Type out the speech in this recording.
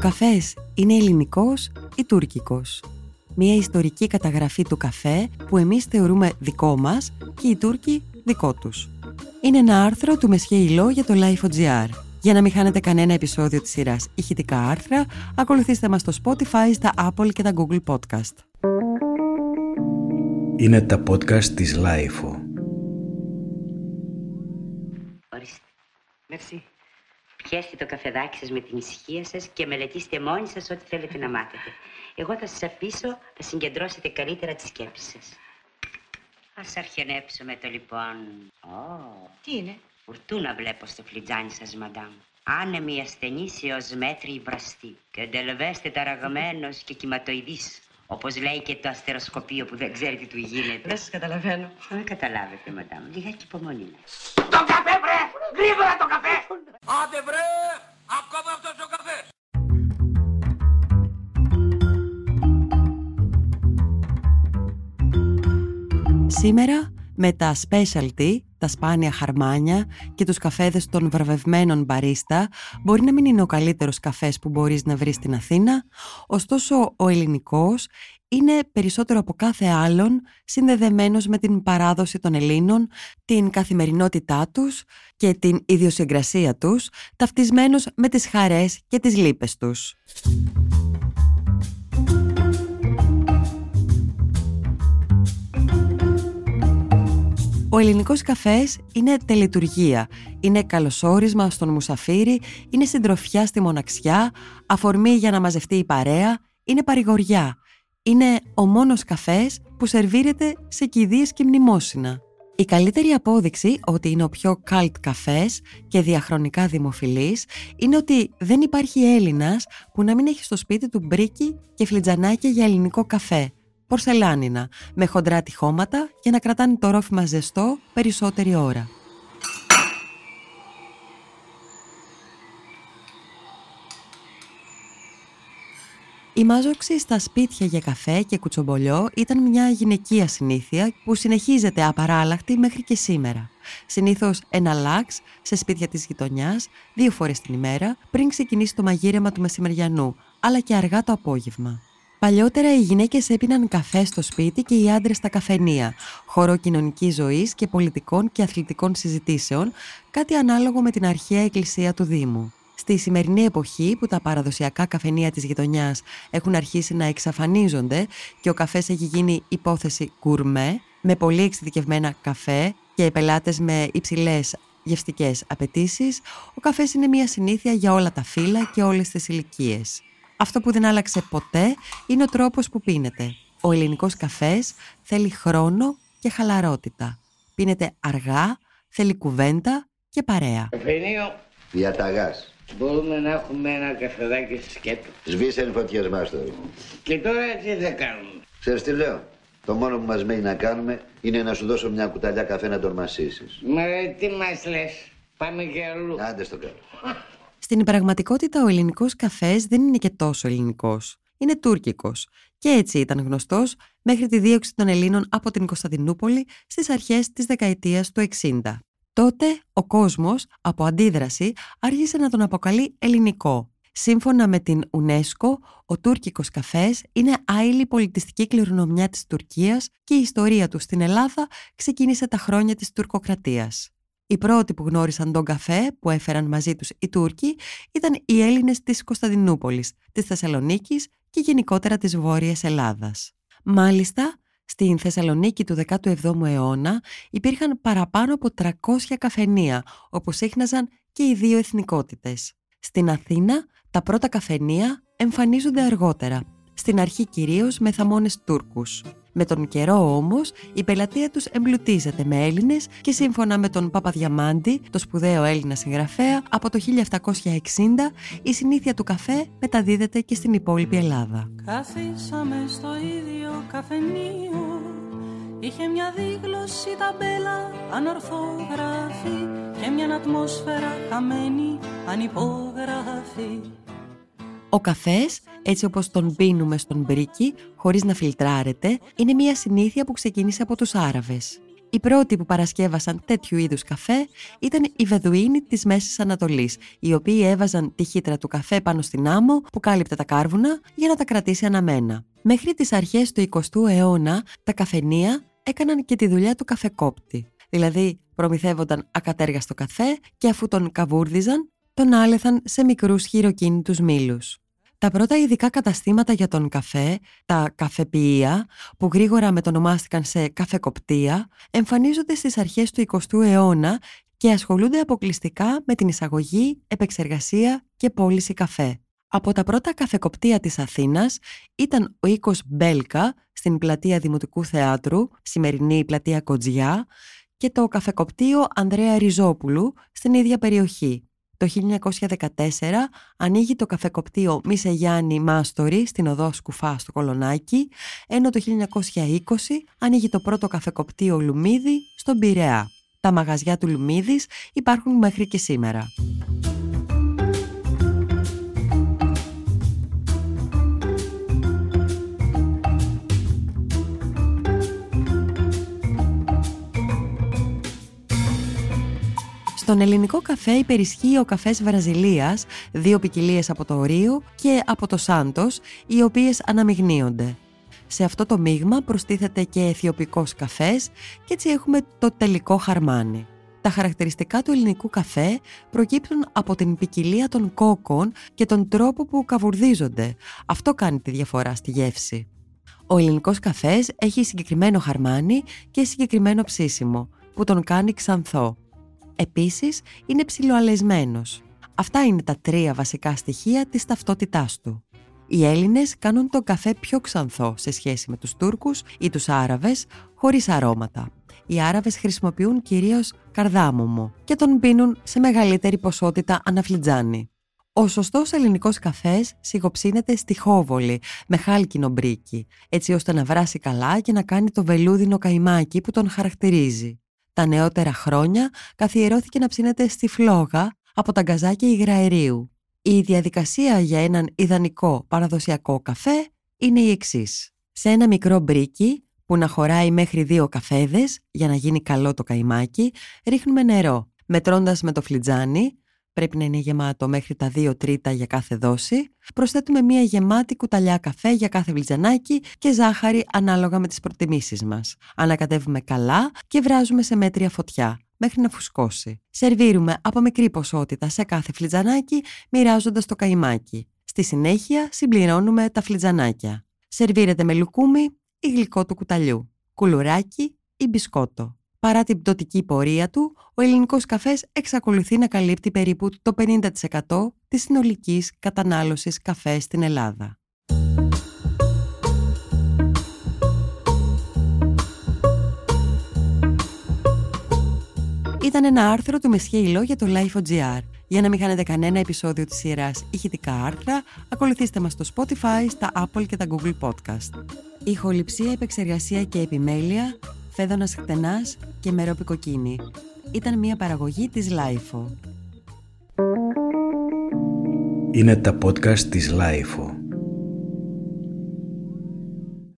καφές είναι ελληνικός ή τουρκικός; Μια ιστορική καταγραφή του καφέ που εμείς θεωρούμε δικό μας και οι Τούρκοι δικό τους. Είναι ένα άρθρο του Μεσχέ Ιλό για το Life.gr. Για να μην χάνετε κανένα επεισόδιο της σειράς ηχητικά άρθρα, ακολουθήστε μας στο Spotify, στα Apple και τα Google Podcast. Είναι τα podcast της Life. Ορίστε. Merci. Πιέστε το καφεδάκι σας με την ησυχία σας και μελετήστε μόνοι σας ό,τι θέλετε να μάθετε. Εγώ θα σας αφήσω να συγκεντρώσετε καλύτερα τις σκέψεις σας. Ας αρχενέψουμε το λοιπόν. Ω, Τι είναι; φουρτούνα βλέπω στο φλιτζάνι σας, μαντάμ. Άνεμη ασθενής έως μέτρη βραστή. Και εντελβέστε ταραγμένος και κυματοειδής. Όπως λέει και το αστεροσκοπείο που δεν ξέρει τι του γίνεται. Δεν σας καταλαβαίνω. Δεν καταλάβετε, μαντάμ. Λιγάκι υπομονή. Το καφέ βρε! Γρήγορα το καφέ! Άντε βρε! Ακόμα αυτός ο καφές! Σήμερα με τα specialty, τα σπάνια χαρμάνια και τους καφέδες των βραβευμένων μπαρίστα μπορεί να μην είναι ο καλύτερος καφές που μπορείς να βρεις στην Αθήνα, ωστόσο ο ελληνικός είναι περισσότερο από κάθε άλλον συνδεδεμένος με την παράδοση των Ελλήνων, την καθημερινότητά τους και την ιδιοσυγκρασία τους, ταυτισμένος με τις χαρές και τις λύπες τους. Ο ελληνικός καφές είναι τελετουργία, είναι καλωσόρισμα στον μουσαφίρι, είναι συντροφιά στη μοναξιά, αφορμή για να μαζευτεί η παρέα, είναι παρηγοριά. Είναι ο μόνος καφές που σερβίρεται σε κηδείες και μνημόσυνα. Η καλύτερη απόδειξη ότι είναι ο πιο cult καφές και διαχρονικά δημοφιλής είναι ότι δεν υπάρχει Έλληνας που να μην έχει στο σπίτι του μπρίκι και φλιτζανάκια για ελληνικό καφέ πορσελάνινα, με χοντρά τυχώματα για να κρατάνε το ρόφημα ζεστό περισσότερη ώρα. Η μάζοξη στα σπίτια για καφέ και κουτσομπολιό ήταν μια γυναικεία συνήθεια που συνεχίζεται απαράλλαχτη μέχρι και σήμερα. Συνήθως ένα λάξ σε σπίτια της γειτονιάς δύο φορές την ημέρα πριν ξεκινήσει το μαγείρεμα του μεσημεριανού, αλλά και αργά το απόγευμα. Παλιότερα οι γυναίκες έπιναν καφέ στο σπίτι και οι άντρες στα καφενεία, χώρο κοινωνικής ζωής και πολιτικών και αθλητικών συζητήσεων, κάτι ανάλογο με την αρχαία εκκλησία του Δήμου. Στη σημερινή εποχή που τα παραδοσιακά καφενεία της γειτονιάς έχουν αρχίσει να εξαφανίζονται και ο καφές έχει γίνει υπόθεση κουρμέ, με πολύ εξειδικευμένα καφέ και πελάτες με υψηλές γευστικές απαιτήσεις, ο καφές είναι μια συνήθεια για όλα τα φύλλα και όλες τις ηλικίες. Αυτό που δεν άλλαξε ποτέ είναι ο τρόπος που πίνεται. Ο ελληνικός καφές θέλει χρόνο και χαλαρότητα. Πίνεται αργά, θέλει κουβέντα και παρέα. Καφενείο, Διαταγάς. μπορούμε να έχουμε ένα καφεδάκι σκέτο. Σβήσεν φωτιές μάστορ. Και τώρα τι θα κάνουμε. Ξέρεις τι λέω; Το μόνο που μας μένει να κάνουμε είναι να σου δώσω μια κουταλιά καφέ να τον μασίσεις. Μα ρε, τι μας λες; Πάμε και αλλού. Άντε στο κάτω. Στην πραγματικότητα ο ελληνικός καφές δεν είναι και τόσο ελληνικός. Είναι τουρκικός και έτσι ήταν γνωστός μέχρι τη δίωξη των Ελλήνων από την Κωνσταντινούπολη στις αρχές της δεκαετίας του 60. Τότε ο κόσμος από αντίδραση άρχισε να τον αποκαλεί ελληνικό. Σύμφωνα με την UNESCO, ο τουρκικός καφές είναι άειλη πολιτιστική κληρονομιά της Τουρκίας και η ιστορία του στην Ελλάδα ξεκίνησε τα χρόνια της τουρκοκρατίας. Οι πρώτοι που γνώρισαν τον καφέ που έφεραν μαζί τους οι Τούρκοι ήταν οι Έλληνες της Κωνσταντινούπολης, της Θεσσαλονίκης και γενικότερα της Βόρειας Ελλάδας. Μάλιστα, στην Θεσσαλονίκη του 17ου αιώνα υπήρχαν παραπάνω από 300 καφενεία, όπου σύχναζαν και οι δύο εθνικότητες. Στην Αθήνα, τα πρώτα καφενεία εμφανίζονται αργότερα, στην αρχή κυρίως με θαμώνες Τούρκους. Με τον καιρό όμως η πελατεία τους εμπλουτίζεται με Έλληνες και σύμφωνα με τον Παπαδιαμάντη, το σπουδαίο Έλληνα συγγραφέα, από το 1760 η συνήθεια του καφέ μεταδίδεται και στην υπόλοιπη Ελλάδα. Καθίσαμε στο ίδιο καφενείο Είχε μια δίγλωση ταμπέλα ανορθόγραφη Και μια ατμόσφαιρα χαμένη ανυπόγραφη Ο καφές, έτσι όπως τον πίνουμε στο μπρίκι, χωρίς να φιλτράρεται, είναι μια συνήθεια που ξεκίνησε από τους Άραβες. Οι πρώτοι που παρασκεύασαν τέτοιου είδους καφέ ήταν οι Βεδουίνοι της Μέσης Ανατολής, οι οποίοι έβαζαν τη χύτρα του καφέ πάνω στην άμμο που κάλυπτε τα κάρβουνα για να τα κρατήσει αναμμένα. Μέχρι τις αρχές του 20ου αιώνα, τα καφενεία έκαναν και τη δουλειά του καφεκόπτη. Δηλαδή, προμηθεύονταν ακατέργαστο καφέ και αφού τον καβούρδιζαν, τον άλεθαν σε μικρούς χειροκίνητους μύλους. Τα πρώτα ειδικά καταστήματα για τον καφέ, τα καφεποιεία, που γρήγορα μετονομάστηκαν σε καφεκοπτία, εμφανίζονται στις αρχές του 20ου αιώνα και ασχολούνται αποκλειστικά με την εισαγωγή, επεξεργασία και πώληση καφέ. Από τα πρώτα καφεκοπτία της Αθήνας ήταν ο οίκος Μπέλκα στην πλατεία Δημοτικού Θεάτρου, σημερινή πλατεία Κοτζιά, και το καφεκοπτίο Ανδρέα Ριζόπουλου στην ίδια περιοχή. Το 1914 ανοίγει το καφεκοπτίο Μίσε Γιάννη Μάστορη στην οδό Σκουφά στο Κολονάκι, ενώ το 1920 ανοίγει το πρώτο καφεκοπτίο Λουμίδη στον Πειραιά. Τα μαγαζιά του Λουμίδης υπάρχουν μέχρι και σήμερα. Στον ελληνικό καφέ υπερισχύει ο καφές Βραζιλίας, δύο ποικιλίες από το Ρίο και από το Σάντος, οι οποίες αναμειγνύονται. Σε αυτό το μείγμα προστίθεται και αιθιοπικός καφές και έτσι έχουμε το τελικό χαρμάνι. Τα χαρακτηριστικά του ελληνικού καφέ προκύπτουν από την ποικιλία των κόκκων και τον τρόπο που καβουρδίζονται. Αυτό κάνει τη διαφορά στη γεύση. Ο ελληνικός καφές έχει συγκεκριμένο χαρμάνι και συγκεκριμένο ψήσιμο, που τον κάνει ξανθό. Επίσης, είναι ψιλοαλεσμένος. Αυτά είναι τα τρία βασικά στοιχεία της ταυτότητάς του. Οι Έλληνες κάνουν τον καφέ πιο ξανθό σε σχέση με τους Τούρκους ή τους Άραβες, χωρίς αρώματα. Οι Άραβες χρησιμοποιούν κυρίως καρδάμομο και τον πίνουν σε μεγαλύτερη ποσότητα αναφλιτζάνι. Ο σωστός ελληνικός καφές σιγοψύνεται στη χόβολη με χάλκινο μπρίκι, έτσι ώστε να βράσει καλά και να κάνει το βελούδινο καϊμάκι που τον χαρακτηρίζει. Τα νεότερα χρόνια καθιερώθηκε να ψήνεται στη φλόγα από τα γκαζάκια υγραερίου. Η διαδικασία για έναν ιδανικό παραδοσιακό καφέ είναι η εξής. Σε ένα μικρό μπρίκι που να χωράει μέχρι δύο καφέδες για να γίνει καλό το καϊμάκι, ρίχνουμε νερό. Μετρώντας με το φλιτζάνι, πρέπει να είναι γεμάτο μέχρι τα 2 τρίτα για κάθε δόση. Προσθέτουμε μία γεμάτη κουταλιά καφέ για κάθε φλιτζανάκι και ζάχαρη ανάλογα με τις προτιμήσεις μας. Ανακατεύουμε καλά και βράζουμε σε μέτρια φωτιά μέχρι να φουσκώσει. Σερβίρουμε από μικρή ποσότητα σε κάθε φλιτζανάκι μοιράζοντας το καϊμάκι. Στη συνέχεια συμπληρώνουμε τα φλιτζανάκια. Σερβίρεται με λουκούμι ή γλυκό του κουταλιού, κουλουράκι ή μπισκότο. Παρά την πτωτική πορεία του, ο ελληνικός καφές εξακολουθεί να καλύπτει περίπου το 50% της συνολικής κατανάλωσης καφέ στην Ελλάδα. Ήταν ένα άρθρο του Μεσχέιλο για το Lifo.gr. Για να μην χάνετε κανένα επεισόδιο της σειράς ηχητικά άρθρα, ακολουθήστε μας στο Spotify, στα Apple και τα Google Podcast. Ηχοληψία, επεξεργασία και επιμέλεια Φαίδωνας Χτενάς και Μερόπη Κοκκίνη. Ήταν μια παραγωγή της LiFO. Είναι τα podcast της LiFO.